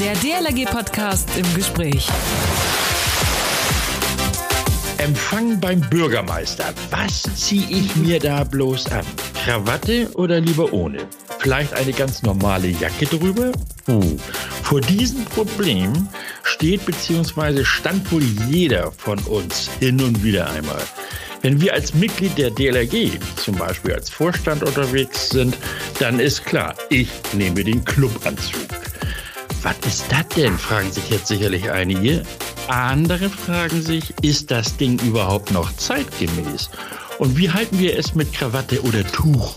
Der DLRG-Podcast im Gespräch. Empfang beim Bürgermeister. Was ziehe ich mir da bloß an? Krawatte oder lieber ohne? Vielleicht eine ganz normale Jacke drüber? Uh, vor diesem Problem steht bzw. stand wohl jeder von uns hin und wieder einmal. Wenn wir als Mitglied der DLRG, zum Beispiel als Vorstand unterwegs sind, dann ist klar, ich nehme den Clubanzug. Was ist das denn? fragen sich jetzt sicherlich einige. Andere fragen sich, ist das Ding überhaupt noch zeitgemäß? Und wie halten wir es mit Krawatte oder Tuch?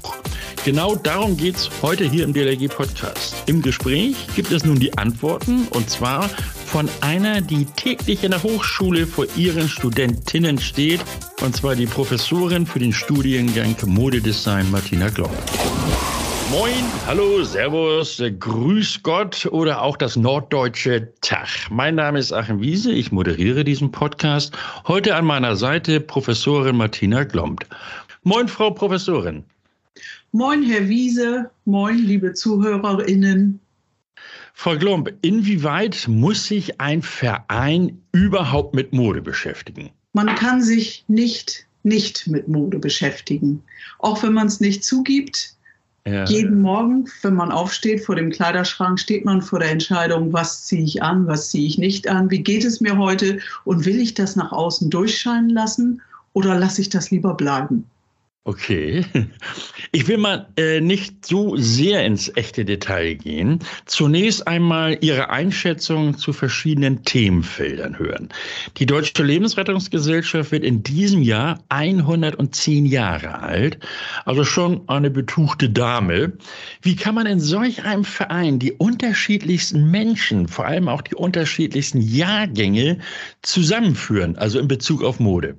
Genau darum geht es heute hier im DLRG-Podcast. Im Gespräch gibt es nun die Antworten und zwar von einer, die täglich in der Hochschule vor ihren Studentinnen steht, und zwar die Professorin für den Studiengang Modedesign Martina Glock. Moin, hallo, Servus, Grüß Gott oder auch das norddeutsche Tag. Mein Name ist Achim Wiese, ich moderiere diesen Podcast. Heute an meiner Seite Professorin Martina Glombt. Moin, Frau Professorin. Moin, Herr Wiese. Moin, liebe ZuhörerInnen. Frau Glomb, inwieweit muss sich ein Verein überhaupt mit Mode beschäftigen? Man kann sich nicht nicht mit Mode beschäftigen. Auch wenn man es nicht zugibt, ja. Jeden Morgen, wenn man aufsteht vor dem Kleiderschrank, steht man vor der Entscheidung, was ziehe ich an, was ziehe ich nicht an, wie geht es mir heute und will ich das nach außen durchscheinen lassen oder lasse ich das lieber bleiben? Okay. Ich will mal äh, nicht so sehr ins echte Detail gehen. Zunächst einmal Ihre Einschätzung zu verschiedenen Themenfeldern hören. Die Deutsche Lebensrettungsgesellschaft wird in diesem Jahr 110 Jahre alt, also schon eine betuchte Dame. Wie kann man in solch einem Verein die unterschiedlichsten Menschen, vor allem auch die unterschiedlichsten Jahrgänge zusammenführen, also in Bezug auf Mode?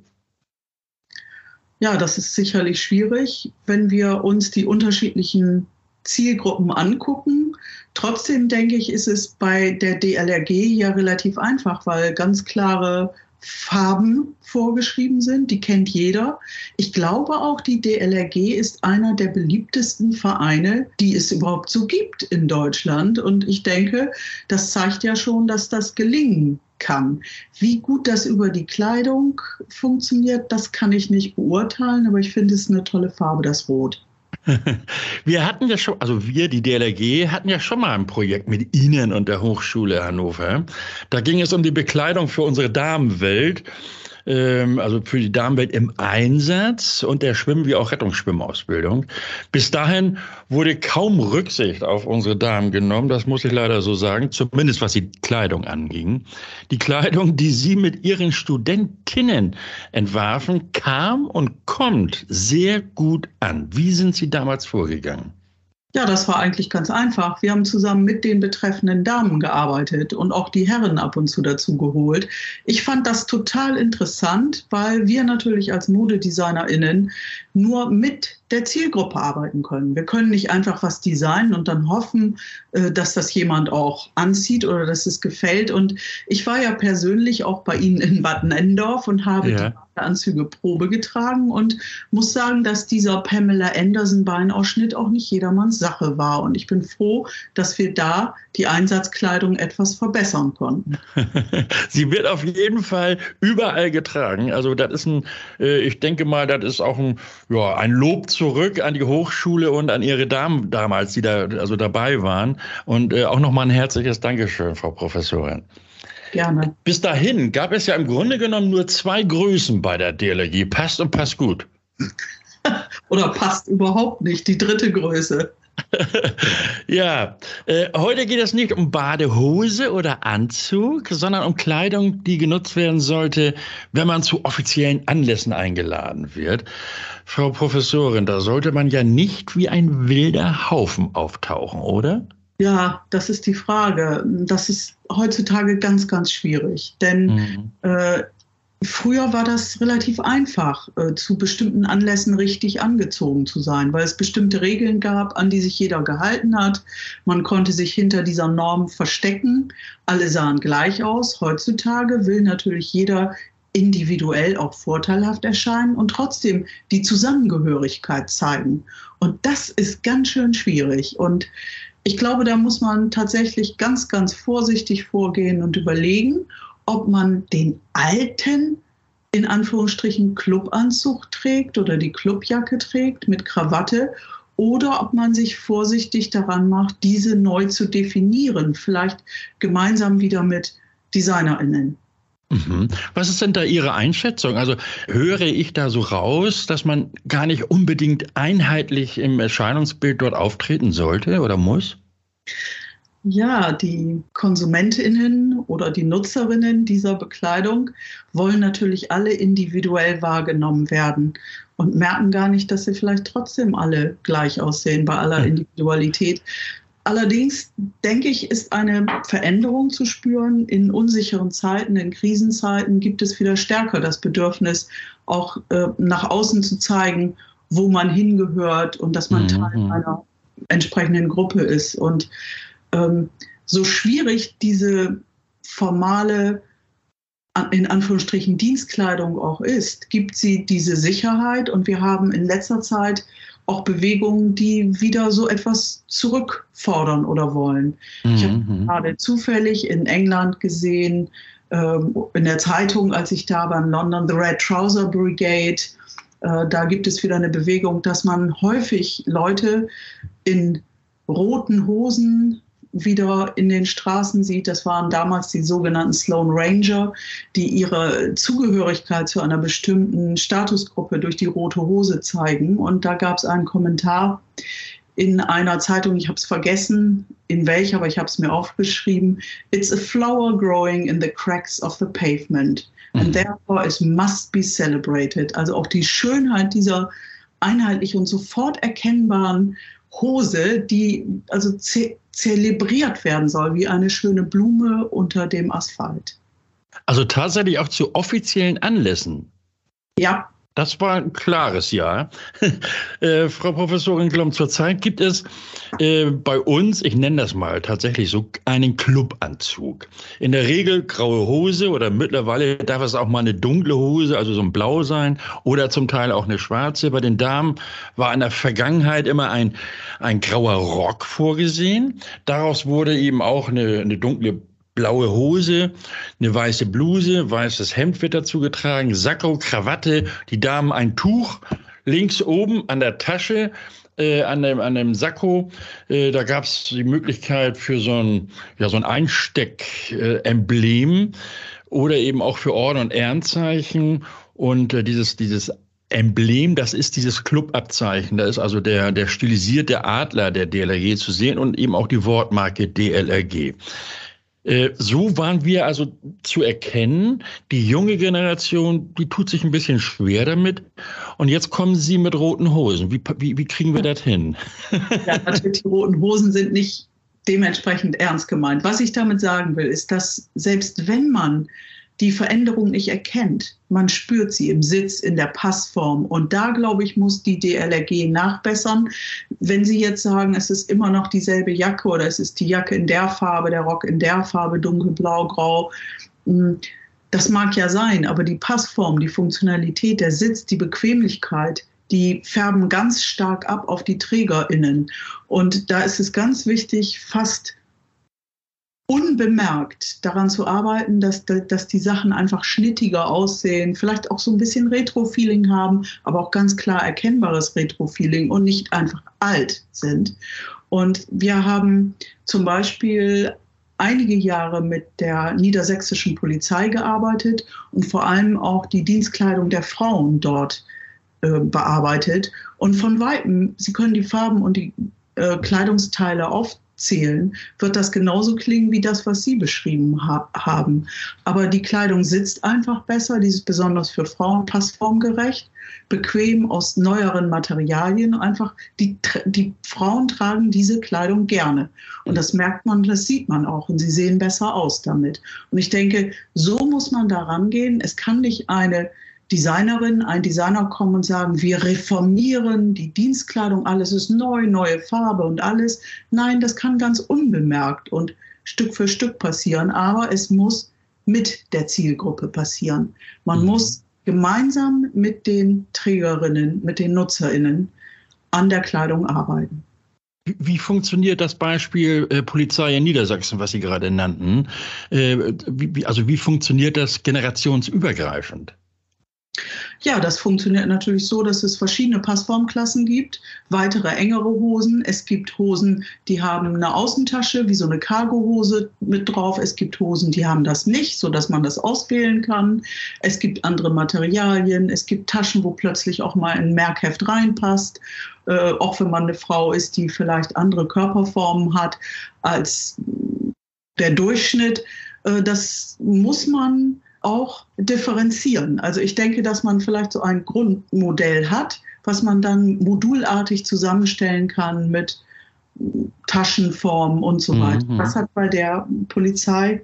Ja, das ist sicherlich schwierig, wenn wir uns die unterschiedlichen Zielgruppen angucken. Trotzdem denke ich, ist es bei der DLRG ja relativ einfach, weil ganz klare Farben vorgeschrieben sind, die kennt jeder. Ich glaube auch, die DLRG ist einer der beliebtesten Vereine, die es überhaupt so gibt in Deutschland. Und ich denke, das zeigt ja schon, dass das gelingen kann. Wie gut das über die Kleidung funktioniert, das kann ich nicht beurteilen, aber ich finde es eine tolle Farbe, das Rot. Wir hatten ja schon, also wir, die DLRG, hatten ja schon mal ein Projekt mit Ihnen und der Hochschule Hannover. Da ging es um die Bekleidung für unsere Damenwelt ähm, also für die Damenwelt im Einsatz und der Schwimmen- wie auch Rettungsschwimmausbildung. Bis dahin wurde kaum Rücksicht auf unsere Damen genommen, das muss ich leider so sagen, zumindest was die Kleidung anging. Die Kleidung, die Sie mit Ihren Studentinnen entwarfen, kam und kommt sehr gut an. Wie sind Sie damals vorgegangen? Ja, das war eigentlich ganz einfach. Wir haben zusammen mit den betreffenden Damen gearbeitet und auch die Herren ab und zu dazu geholt. Ich fand das total interessant, weil wir natürlich als ModedesignerInnen nur mit der Zielgruppe arbeiten können. Wir können nicht einfach was designen und dann hoffen, äh, dass das jemand auch anzieht oder dass es gefällt. Und ich war ja persönlich auch bei Ihnen in Bad Nendorf und habe ja. die Anzüge Probe getragen und muss sagen, dass dieser Pamela Anderson Beinausschnitt auch nicht jedermanns Sache war. Und ich bin froh, dass wir da die Einsatzkleidung etwas verbessern konnten. Sie wird auf jeden Fall überall getragen. Also das ist ein, äh, ich denke mal, das ist auch ein, ja, ein Lob zurück an die Hochschule und an Ihre Damen damals, die da also dabei waren. Und äh, auch nochmal ein herzliches Dankeschön, Frau Professorin. Gerne. Bis dahin gab es ja im Grunde genommen nur zwei Größen bei der DLRG. Passt und passt gut. Oder passt überhaupt nicht, die dritte Größe. ja, äh, heute geht es nicht um Badehose oder Anzug, sondern um Kleidung, die genutzt werden sollte, wenn man zu offiziellen Anlässen eingeladen wird. Frau Professorin, da sollte man ja nicht wie ein wilder Haufen auftauchen, oder? Ja, das ist die Frage. Das ist heutzutage ganz, ganz schwierig. Denn mhm. äh, früher war das relativ einfach, äh, zu bestimmten Anlässen richtig angezogen zu sein, weil es bestimmte Regeln gab, an die sich jeder gehalten hat. Man konnte sich hinter dieser Norm verstecken. Alle sahen gleich aus. Heutzutage will natürlich jeder individuell auch vorteilhaft erscheinen und trotzdem die Zusammengehörigkeit zeigen. Und das ist ganz schön schwierig. Und ich glaube, da muss man tatsächlich ganz, ganz vorsichtig vorgehen und überlegen, ob man den alten, in Anführungsstrichen, Clubanzug trägt oder die Clubjacke trägt mit Krawatte oder ob man sich vorsichtig daran macht, diese neu zu definieren, vielleicht gemeinsam wieder mit Designerinnen. Mhm. Was ist denn da Ihre Einschätzung? Also höre ich da so raus, dass man gar nicht unbedingt einheitlich im Erscheinungsbild dort auftreten sollte oder muss? Ja, die Konsumentinnen oder die Nutzerinnen dieser Bekleidung wollen natürlich alle individuell wahrgenommen werden und merken gar nicht, dass sie vielleicht trotzdem alle gleich aussehen bei aller hm. Individualität. Allerdings denke ich, ist eine Veränderung zu spüren. In unsicheren Zeiten, in Krisenzeiten gibt es wieder stärker das Bedürfnis, auch äh, nach außen zu zeigen, wo man hingehört und dass man mhm. Teil einer entsprechenden Gruppe ist. Und ähm, so schwierig diese formale, in Anführungsstrichen, Dienstkleidung auch ist, gibt sie diese Sicherheit. Und wir haben in letzter Zeit auch Bewegungen, die wieder so etwas zurückfordern oder wollen. Mhm. Ich habe gerade zufällig in England gesehen, ähm, in der Zeitung, als ich da war in London, The Red Trouser Brigade. Äh, da gibt es wieder eine Bewegung, dass man häufig Leute in roten Hosen wieder in den Straßen sieht. Das waren damals die sogenannten Sloan Ranger, die ihre Zugehörigkeit zu einer bestimmten Statusgruppe durch die rote Hose zeigen. Und da gab es einen Kommentar in einer Zeitung, ich habe es vergessen, in welcher, aber ich habe es mir aufgeschrieben. It's a flower growing in the cracks of the pavement. And mhm. therefore it must be celebrated. Also auch die Schönheit dieser einheitlich und sofort erkennbaren Hose, die also zelebriert werden soll, wie eine schöne Blume unter dem Asphalt. Also tatsächlich auch zu offiziellen Anlässen. Ja, das war ein klares Ja. äh, Frau Professorin Glom, zurzeit gibt es äh, bei uns, ich nenne das mal tatsächlich so, einen Clubanzug. In der Regel graue Hose oder mittlerweile darf es auch mal eine dunkle Hose, also so ein Blau sein oder zum Teil auch eine schwarze. Bei den Damen war in der Vergangenheit immer ein, ein grauer Rock vorgesehen. Daraus wurde eben auch eine, eine dunkle blaue Hose, eine weiße Bluse, weißes Hemd wird dazu getragen, Sakko, Krawatte, die Damen ein Tuch, links oben an der Tasche, äh, an, dem, an dem Sakko, äh, da gab es die Möglichkeit für so ein, ja, so ein Einsteck-Emblem oder eben auch für Orden und Ehrenzeichen und äh, dieses, dieses Emblem, das ist dieses Clubabzeichen. Da ist also der, der stilisierte Adler der DLRG zu sehen und eben auch die Wortmarke DLRG. Äh, so waren wir also zu erkennen. Die junge Generation, die tut sich ein bisschen schwer damit. Und jetzt kommen Sie mit roten Hosen. Wie, wie, wie kriegen wir das hin? Ja, natürlich, die roten Hosen sind nicht dementsprechend ernst gemeint. Was ich damit sagen will, ist, dass selbst wenn man die Veränderung nicht erkennt. Man spürt sie im Sitz, in der Passform. Und da, glaube ich, muss die DLRG nachbessern. Wenn Sie jetzt sagen, es ist immer noch dieselbe Jacke oder es ist die Jacke in der Farbe, der Rock in der Farbe, dunkelblau, grau. Hm, das mag ja sein, aber die Passform, die Funktionalität, der Sitz, die Bequemlichkeit, die färben ganz stark ab auf die TrägerInnen. Und da ist es ganz wichtig, fast unbemerkt daran zu arbeiten, dass, dass die Sachen einfach schnittiger aussehen, vielleicht auch so ein bisschen Retro-Feeling haben, aber auch ganz klar erkennbares Retro-Feeling und nicht einfach alt sind. Und wir haben zum Beispiel einige Jahre mit der niedersächsischen Polizei gearbeitet und vor allem auch die Dienstkleidung der Frauen dort äh, bearbeitet. Und von weitem, Sie können die Farben und die äh, Kleidungsteile oft zählen, wird das genauso klingen wie das, was Sie beschrieben ha haben. Aber die Kleidung sitzt einfach besser, die ist besonders für Frauen passformgerecht, bequem aus neueren Materialien. Einfach die, die Frauen tragen diese Kleidung gerne. Und das merkt man, das sieht man auch und sie sehen besser aus damit. Und ich denke, so muss man da rangehen. Es kann nicht eine Designerin, ein Designer kommen und sagen, wir reformieren die Dienstkleidung, alles ist neu, neue Farbe und alles. Nein, das kann ganz unbemerkt und Stück für Stück passieren, aber es muss mit der Zielgruppe passieren. Man mhm. muss gemeinsam mit den Trägerinnen, mit den Nutzerinnen an der Kleidung arbeiten. Wie funktioniert das Beispiel äh, Polizei in Niedersachsen, was Sie gerade nannten? Äh, wie, also wie funktioniert das generationsübergreifend? Ja, das funktioniert natürlich so, dass es verschiedene Passformklassen gibt, weitere engere Hosen. Es gibt Hosen, die haben eine Außentasche, wie so eine Cargohose mit drauf. Es gibt Hosen, die haben das nicht, so dass man das auswählen kann. Es gibt andere Materialien. Es gibt Taschen, wo plötzlich auch mal ein Merkheft reinpasst. Äh, auch wenn man eine Frau ist, die vielleicht andere Körperformen hat als der Durchschnitt. Äh, das muss man auch differenzieren. Also ich denke, dass man vielleicht so ein Grundmodell hat, was man dann modulartig zusammenstellen kann mit Taschenformen und so weiter. Mhm. Das hat bei der Polizei,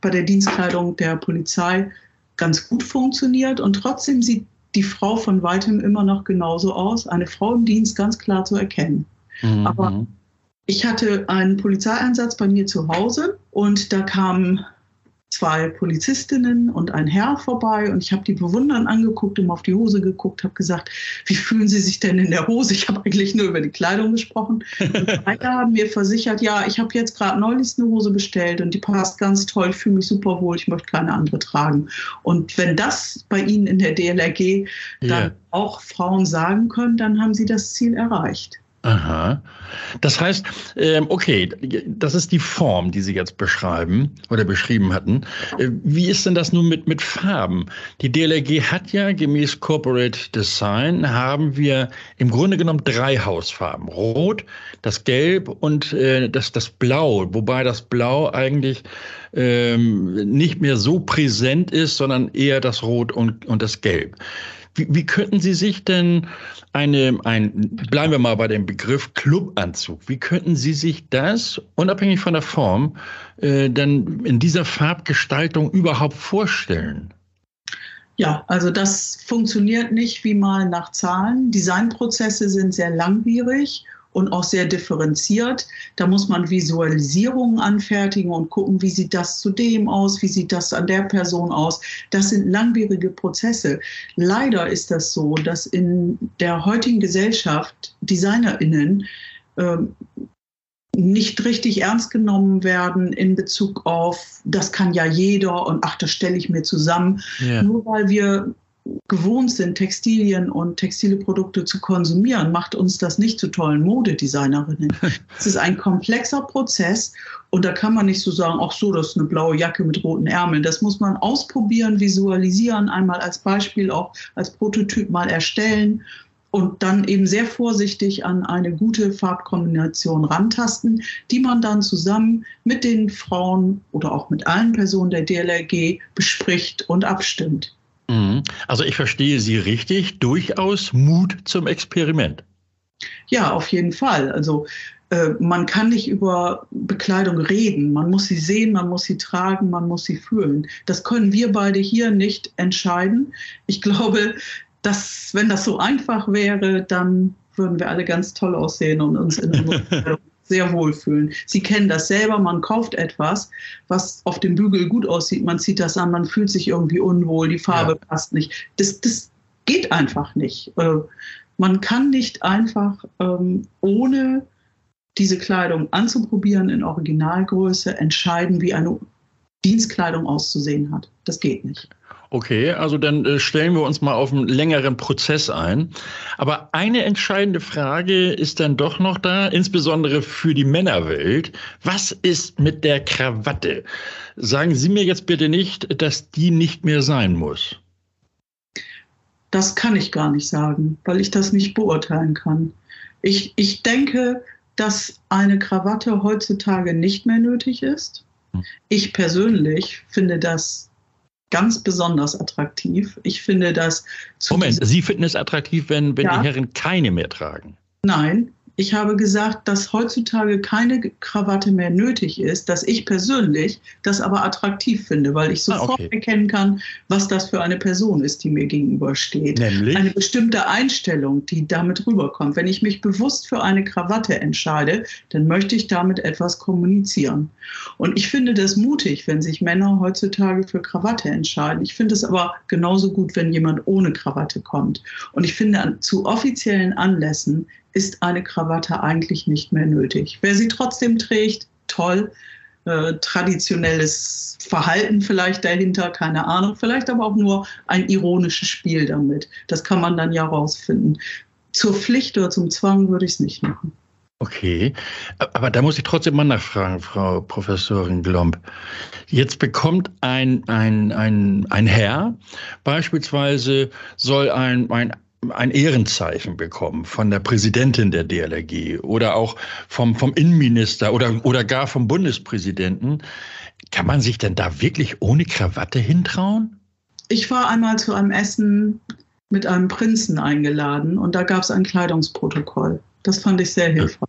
bei der Dienstkleidung der Polizei ganz gut funktioniert und trotzdem sieht die Frau von weitem immer noch genauso aus, eine Frau im Dienst ganz klar zu erkennen. Mhm. Aber ich hatte einen Polizeieinsatz bei mir zu Hause und da kam zwei Polizistinnen und ein Herr vorbei und ich habe die bewundernd angeguckt, ihm auf die Hose geguckt, habe gesagt, wie fühlen Sie sich denn in der Hose? Ich habe eigentlich nur über die Kleidung gesprochen. Und beide haben mir versichert, ja, ich habe jetzt gerade neulich eine Hose bestellt und die passt ganz toll, ich fühle mich super wohl, ich möchte keine andere tragen. Und wenn das bei Ihnen in der DLRG dann yeah. auch Frauen sagen können, dann haben Sie das Ziel erreicht. Aha. Das heißt, ähm, okay, das ist die Form, die Sie jetzt beschreiben oder beschrieben hatten. Äh, wie ist denn das nun mit, mit Farben? Die DLRG hat ja gemäß Corporate Design haben wir im Grunde genommen drei Hausfarben. Rot, das Gelb und äh, das, das Blau, wobei das Blau eigentlich ähm, nicht mehr so präsent ist, sondern eher das Rot und, und das Gelb. Wie, wie könnten Sie sich denn eine, ein, bleiben wir mal bei dem Begriff Clubanzug, wie könnten Sie sich das, unabhängig von der Form, äh, denn in dieser Farbgestaltung überhaupt vorstellen? Ja, also das funktioniert nicht wie mal nach Zahlen. Designprozesse sind sehr langwierig und auch sehr differenziert. Da muss man Visualisierungen anfertigen und gucken, wie sieht das zu dem aus, wie sieht das an der Person aus. Das sind langwierige Prozesse. Leider ist das so, dass in der heutigen Gesellschaft Designerinnen ähm, nicht richtig ernst genommen werden in Bezug auf, das kann ja jeder und ach, das stelle ich mir zusammen. Yeah. Nur weil wir gewohnt sind, Textilien und textile Produkte zu konsumieren, macht uns das nicht zu tollen Modedesignerinnen. Es ist ein komplexer Prozess und da kann man nicht so sagen, ach so, das ist eine blaue Jacke mit roten Ärmeln. Das muss man ausprobieren, visualisieren, einmal als Beispiel auch als Prototyp mal erstellen und dann eben sehr vorsichtig an eine gute Farbkombination rantasten, die man dann zusammen mit den Frauen oder auch mit allen Personen der DLRG bespricht und abstimmt. Mhm. Also ich verstehe Sie richtig, durchaus Mut zum Experiment. Ja, auf jeden Fall. Also äh, man kann nicht über Bekleidung reden. Man muss sie sehen, man muss sie tragen, man muss sie fühlen. Das können wir beide hier nicht entscheiden. Ich glaube, dass wenn das so einfach wäre, dann würden wir alle ganz toll aussehen und uns in unserer sehr wohlfühlen. Sie kennen das selber, man kauft etwas, was auf dem Bügel gut aussieht, man zieht das an, man fühlt sich irgendwie unwohl, die Farbe ja. passt nicht. Das, das geht einfach nicht. Äh, man kann nicht einfach ähm, ohne diese Kleidung anzuprobieren in Originalgröße entscheiden, wie eine Dienstkleidung auszusehen hat. Das geht nicht. Okay, also dann äh, stellen wir uns mal auf einen längeren Prozess ein. Aber eine entscheidende Frage ist dann doch noch da, insbesondere für die Männerwelt. Was ist mit der Krawatte? Sagen Sie mir jetzt bitte nicht, dass die nicht mehr sein muss. Das kann ich gar nicht sagen, weil ich das nicht beurteilen kann. Ich, ich denke, dass eine Krawatte heutzutage nicht mehr nötig ist. Hm. Ich persönlich finde das ganz besonders attraktiv. Ich finde das. Moment, Sie finden es attraktiv, wenn, wenn ja. die Herren keine mehr tragen? Nein, ich habe gesagt, dass heutzutage keine Krawatte mehr nötig ist, dass ich persönlich das aber attraktiv finde, weil ich sofort ah, okay. erkennen kann, was das für eine Person ist, die mir gegenübersteht. Nämlich? Eine bestimmte Einstellung, die damit rüberkommt. Wenn ich mich bewusst für eine Krawatte entscheide, dann möchte ich damit etwas kommunizieren. Und ich finde das mutig, wenn sich Männer heutzutage für Krawatte entscheiden. Ich finde es aber genauso gut, wenn jemand ohne Krawatte kommt. Und ich finde, zu offiziellen Anlässen ist eine Krawatte eigentlich nicht mehr nötig. Wer sie trotzdem trägt, toll. Äh, traditionelles Verhalten vielleicht dahinter, keine Ahnung, vielleicht aber auch nur ein ironisches Spiel damit. Das kann man dann ja rausfinden. Zur Pflicht oder zum Zwang würde ich es nicht machen. Okay, aber da muss ich trotzdem mal nachfragen, Frau Professorin Glomb. Jetzt bekommt ein, ein, ein, ein Herr beispielsweise soll ein, ein ein Ehrenzeichen bekommen von der Präsidentin der DLRG oder auch vom, vom Innenminister oder, oder gar vom Bundespräsidenten. Kann man sich denn da wirklich ohne Krawatte hintrauen? Ich war einmal zu einem Essen mit einem Prinzen eingeladen und da gab es ein Kleidungsprotokoll. Das fand ich sehr hilfreich.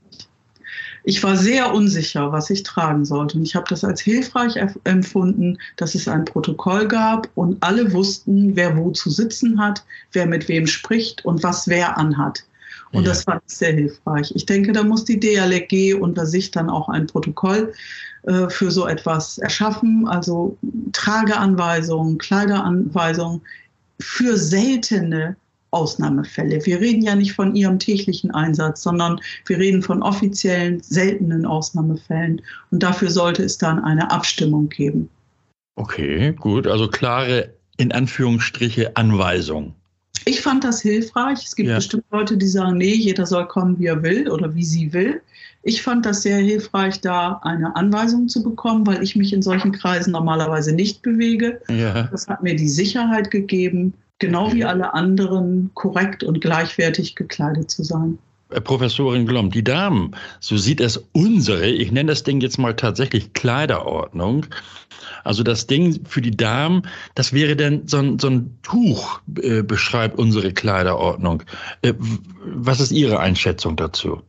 Ich war sehr unsicher, was ich tragen sollte. Und ich habe das als hilfreich empfunden, dass es ein Protokoll gab und alle wussten, wer wo zu sitzen hat, wer mit wem spricht und was wer anhat. Und ja. das fand ich sehr hilfreich. Ich denke, da muss die DLRG unter sich dann auch ein Protokoll äh, für so etwas erschaffen, also Trageanweisungen, Kleideranweisungen für seltene Ausnahmefälle. Wir reden ja nicht von ihrem täglichen Einsatz, sondern wir reden von offiziellen, seltenen Ausnahmefällen. Und dafür sollte es dann eine Abstimmung geben. Okay, gut. Also klare, in Anführungsstriche, Anweisung. Ich fand das hilfreich. Es gibt ja. bestimmt Leute, die sagen, nee, jeder soll kommen, wie er will oder wie sie will. Ich fand das sehr hilfreich, da eine Anweisung zu bekommen, weil ich mich in solchen Kreisen normalerweise nicht bewege. Ja. Das hat mir die Sicherheit gegeben, genau wie alle anderen korrekt und gleichwertig gekleidet zu sein. Professorin Glom, die Damen, so sieht es unsere, ich nenne das Ding jetzt mal tatsächlich Kleiderordnung. Also das Ding für die Damen, das wäre dann so ein, so ein Tuch, äh, beschreibt unsere Kleiderordnung. Äh, was ist Ihre Einschätzung dazu?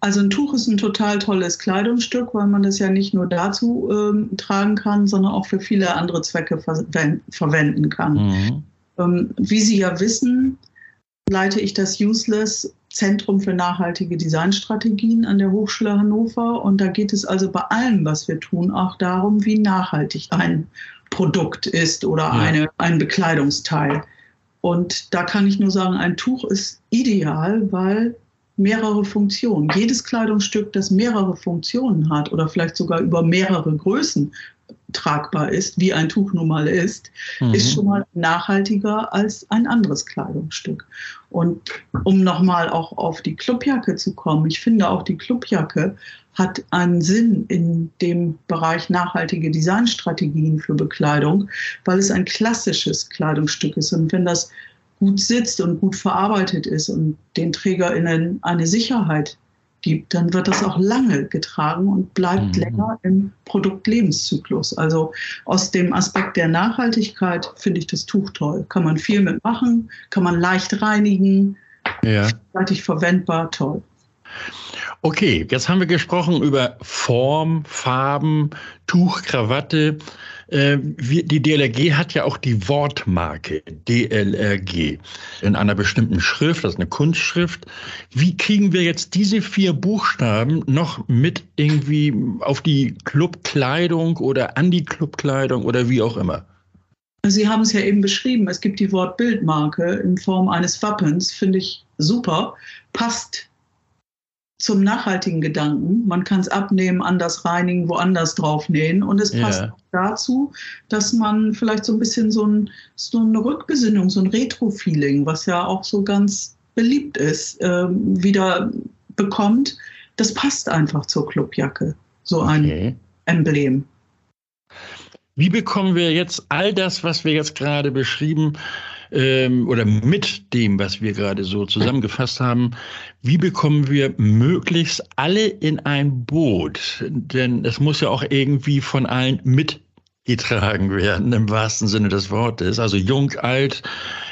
Also ein Tuch ist ein total tolles Kleidungsstück, weil man das ja nicht nur dazu ähm, tragen kann, sondern auch für viele andere Zwecke ver verwenden kann. Mhm. Ähm, wie Sie ja wissen, leite ich das Useless Zentrum für nachhaltige Designstrategien an der Hochschule Hannover. Und da geht es also bei allem, was wir tun, auch darum, wie nachhaltig ein Produkt ist oder ja. eine, ein Bekleidungsteil. Und da kann ich nur sagen, ein Tuch ist ideal, weil mehrere Funktionen. Jedes Kleidungsstück, das mehrere Funktionen hat oder vielleicht sogar über mehrere Größen tragbar ist, wie ein Tuch nun mal ist, mhm. ist schon mal nachhaltiger als ein anderes Kleidungsstück. Und um nochmal auch auf die Clubjacke zu kommen, ich finde auch die Clubjacke hat einen Sinn in dem Bereich nachhaltige Designstrategien für Bekleidung, weil es ein klassisches Kleidungsstück ist. Und wenn das gut sitzt und gut verarbeitet ist und den TrägerInnen eine Sicherheit gibt, dann wird das auch lange getragen und bleibt mhm. länger im Produktlebenszyklus. Also aus dem Aspekt der Nachhaltigkeit finde ich das Tuch toll. Kann man viel mitmachen, kann man leicht reinigen, ja. verwendbar, toll. Okay, jetzt haben wir gesprochen über Form, Farben, Tuch, Krawatte. Äh, die DLRG hat ja auch die Wortmarke DLRG in einer bestimmten Schrift, das ist eine Kunstschrift. Wie kriegen wir jetzt diese vier Buchstaben noch mit irgendwie auf die Clubkleidung oder an die Clubkleidung oder wie auch immer? Sie haben es ja eben beschrieben, es gibt die Wortbildmarke in Form eines Wappens, finde ich super, passt zum nachhaltigen Gedanken. Man kann es abnehmen, anders reinigen, woanders draufnähen. Und es passt yeah. dazu, dass man vielleicht so ein bisschen so, ein, so eine Rückbesinnung, so ein Retro-Feeling, was ja auch so ganz beliebt ist, ähm, wieder bekommt. Das passt einfach zur Clubjacke, so ein okay. Emblem. Wie bekommen wir jetzt all das, was wir jetzt gerade beschrieben ähm, oder mit dem, was wir gerade so zusammengefasst haben, wie bekommen wir möglichst alle in ein Boot? Denn es muss ja auch irgendwie von allen mitgetragen werden, im wahrsten Sinne des Wortes. Also jung, alt,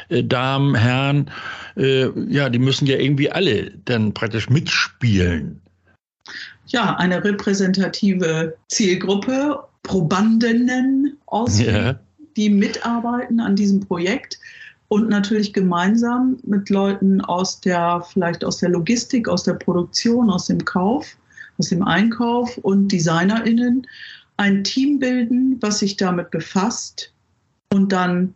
äh, Damen, Herren, äh, ja, die müssen ja irgendwie alle dann praktisch mitspielen. Ja, eine repräsentative Zielgruppe, Probandinnen aus, ja. die mitarbeiten an diesem Projekt und natürlich gemeinsam mit Leuten aus der, vielleicht aus der Logistik, aus der Produktion, aus dem Kauf, aus dem Einkauf und DesignerInnen ein Team bilden, was sich damit befasst und dann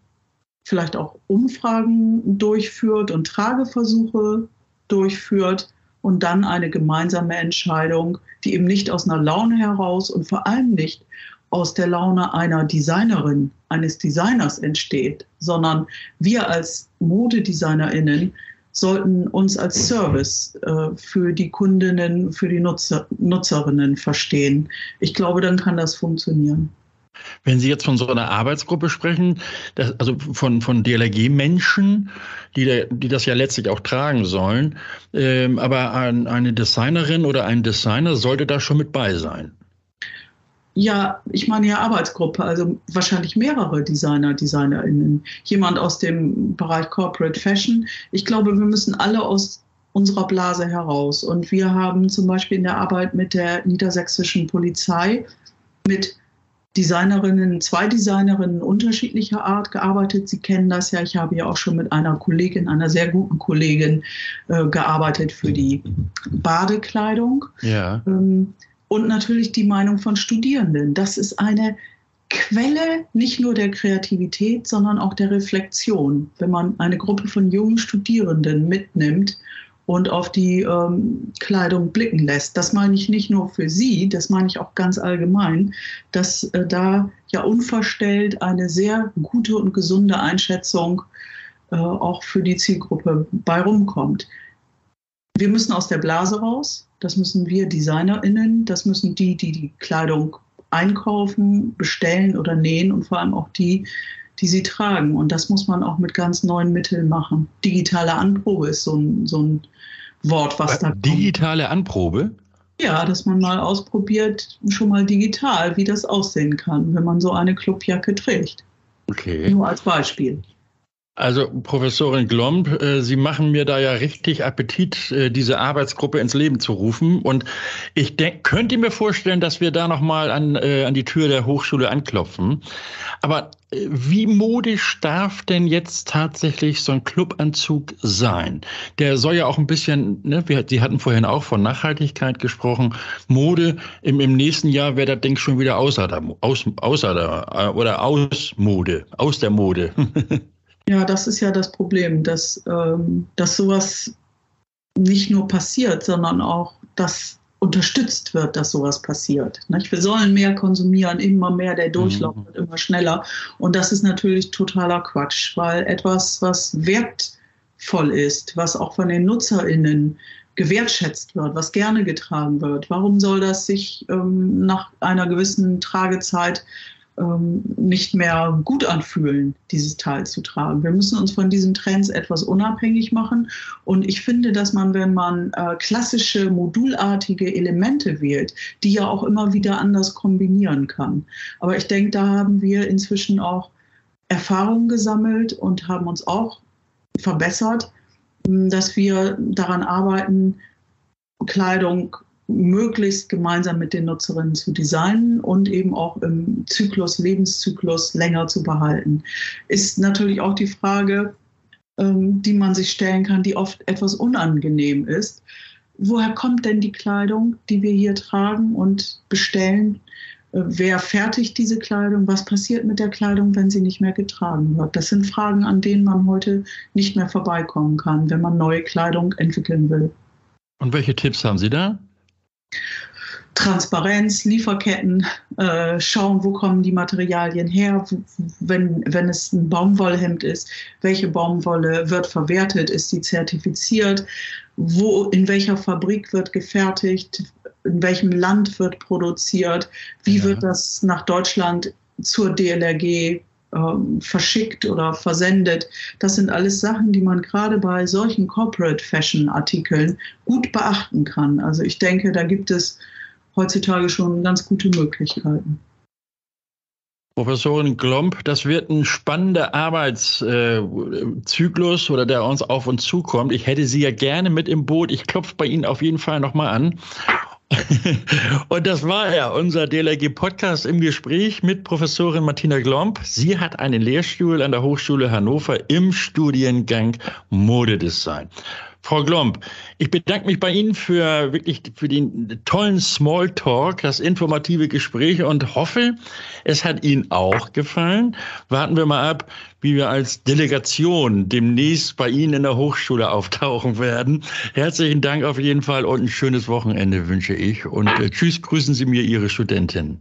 vielleicht auch Umfragen durchführt und Trageversuche durchführt und dann eine gemeinsame Entscheidung, die eben nicht aus einer Laune heraus und vor allem nicht aus der Laune einer Designerin, eines Designers entsteht, sondern wir als Modedesignerinnen sollten uns als Service äh, für die Kundinnen, für die Nutzer, Nutzerinnen verstehen. Ich glaube, dann kann das funktionieren. Wenn Sie jetzt von so einer Arbeitsgruppe sprechen, das, also von, von DLRG-Menschen, die, die das ja letztlich auch tragen sollen, ähm, aber ein, eine Designerin oder ein Designer sollte da schon mit bei sein. Ja, ich meine ja Arbeitsgruppe, also wahrscheinlich mehrere Designer, DesignerInnen. Jemand aus dem Bereich Corporate Fashion. Ich glaube, wir müssen alle aus unserer Blase heraus. Und wir haben zum Beispiel in der Arbeit mit der niedersächsischen Polizei mit Designerinnen, zwei Designerinnen unterschiedlicher Art gearbeitet. Sie kennen das ja. Ich habe ja auch schon mit einer Kollegin, einer sehr guten Kollegin äh, gearbeitet für die Badekleidung. Ja. Ähm, und natürlich die Meinung von Studierenden. Das ist eine Quelle nicht nur der Kreativität, sondern auch der Reflexion. Wenn man eine Gruppe von jungen Studierenden mitnimmt und auf die ähm, Kleidung blicken lässt. Das meine ich nicht nur für Sie, das meine ich auch ganz allgemein, dass äh, da ja unverstellt eine sehr gute und gesunde Einschätzung äh, auch für die Zielgruppe bei rumkommt. Wir müssen aus der Blase raus. Das müssen wir DesignerInnen, das müssen die, die die Kleidung einkaufen, bestellen oder nähen und vor allem auch die, die sie tragen. Und das muss man auch mit ganz neuen Mitteln machen. Digitale Anprobe ist so ein, so ein Wort, was da kommt. Digitale Anprobe? Ja, dass man mal ausprobiert, schon mal digital, wie das aussehen kann, wenn man so eine Clubjacke trägt. Okay. Nur als Beispiel. Also Professorin Glomb, äh, Sie machen mir da ja richtig Appetit, äh, diese Arbeitsgruppe ins Leben zu rufen. Und ich denk, könnte mir vorstellen, dass wir da nochmal an, äh, an die Tür der Hochschule anklopfen. Aber äh, wie modisch darf denn jetzt tatsächlich so ein Clubanzug sein? Der soll ja auch ein bisschen, ne, wir, Sie hatten vorhin auch von Nachhaltigkeit gesprochen. Mode, im, im nächsten Jahr wäre das Ding schon wieder außer der, aus, außer der, oder aus Mode, aus der Mode. Ja, das ist ja das Problem, dass, ähm, dass sowas nicht nur passiert, sondern auch, dass unterstützt wird, dass sowas passiert. Nicht? Wir sollen mehr konsumieren, immer mehr, der Durchlauf mhm. wird immer schneller. Und das ist natürlich totaler Quatsch, weil etwas, was wertvoll ist, was auch von den NutzerInnen gewertschätzt wird, was gerne getragen wird, warum soll das sich ähm, nach einer gewissen Tragezeit nicht mehr gut anfühlen, dieses Teil zu tragen. Wir müssen uns von diesen Trends etwas unabhängig machen. Und ich finde, dass man, wenn man äh, klassische modulartige Elemente wählt, die ja auch immer wieder anders kombinieren kann. Aber ich denke, da haben wir inzwischen auch Erfahrungen gesammelt und haben uns auch verbessert, dass wir daran arbeiten, Kleidung möglichst gemeinsam mit den Nutzerinnen zu designen und eben auch im Zyklus, Lebenszyklus länger zu behalten. Ist natürlich auch die Frage, ähm, die man sich stellen kann, die oft etwas unangenehm ist. Woher kommt denn die Kleidung, die wir hier tragen und bestellen? Äh, wer fertigt diese Kleidung? Was passiert mit der Kleidung, wenn sie nicht mehr getragen wird? Das sind Fragen, an denen man heute nicht mehr vorbeikommen kann, wenn man neue Kleidung entwickeln will. Und welche Tipps haben Sie da? Transparenz, Lieferketten, äh, schauen, wo kommen die Materialien her, wenn, wenn es ein Baumwollhemd ist, welche Baumwolle wird verwertet, ist sie zertifiziert, wo, in welcher Fabrik wird gefertigt, in welchem Land wird produziert, wie ja. wird das nach Deutschland zur DLRG ähm, verschickt oder versendet. Das sind alles Sachen, die man gerade bei solchen Corporate Fashion Artikeln gut beachten kann. Also ich denke, da gibt es heutzutage schon ganz gute Möglichkeiten. Professorin Glomb, das wird ein spannender Arbeitszyklus oder der uns auf uns zukommt. Ich hätte Sie ja gerne mit im Boot. Ich klopfe bei Ihnen auf jeden Fall nochmal an. Und das war ja unser DLRG-Podcast im Gespräch mit Professorin Martina Glomb. Sie hat einen Lehrstuhl an der Hochschule Hannover im Studiengang Modedesign. Frau Glomb, ich bedanke mich bei Ihnen für wirklich für den tollen Smalltalk, das informative Gespräch und hoffe, es hat Ihnen auch gefallen. Warten wir mal ab, wie wir als Delegation demnächst bei Ihnen in der Hochschule auftauchen werden. Herzlichen Dank auf jeden Fall und ein schönes Wochenende wünsche ich. Und äh, tschüss, grüßen Sie mir Ihre Studentin.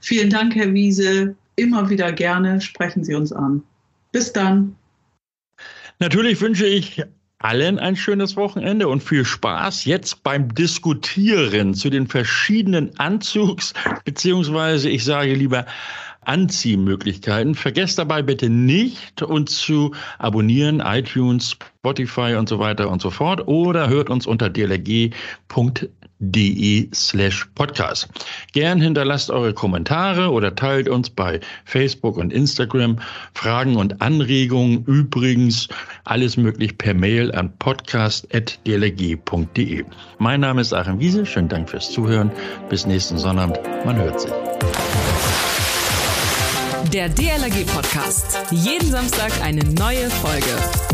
Vielen Dank, Herr Wiese. Immer wieder gerne sprechen Sie uns an. Bis dann. Natürlich wünsche ich allen ein schönes Wochenende und viel Spaß jetzt beim Diskutieren zu den verschiedenen Anzugs, beziehungsweise ich sage lieber Anziehmöglichkeiten. Vergesst dabei bitte nicht, uns zu abonnieren, iTunes, Spotify und so weiter und so fort oder hört uns unter dlg.de slash podcast. Gern hinterlasst eure Kommentare oder teilt uns bei Facebook und Instagram Fragen und Anregungen. Übrigens alles möglich per Mail an podcast.dlg.de. Mein Name ist Achim Wiese. Schönen Dank fürs Zuhören. Bis nächsten Sonnabend. Man hört sich. Der DLRG Podcast. Jeden Samstag eine neue Folge.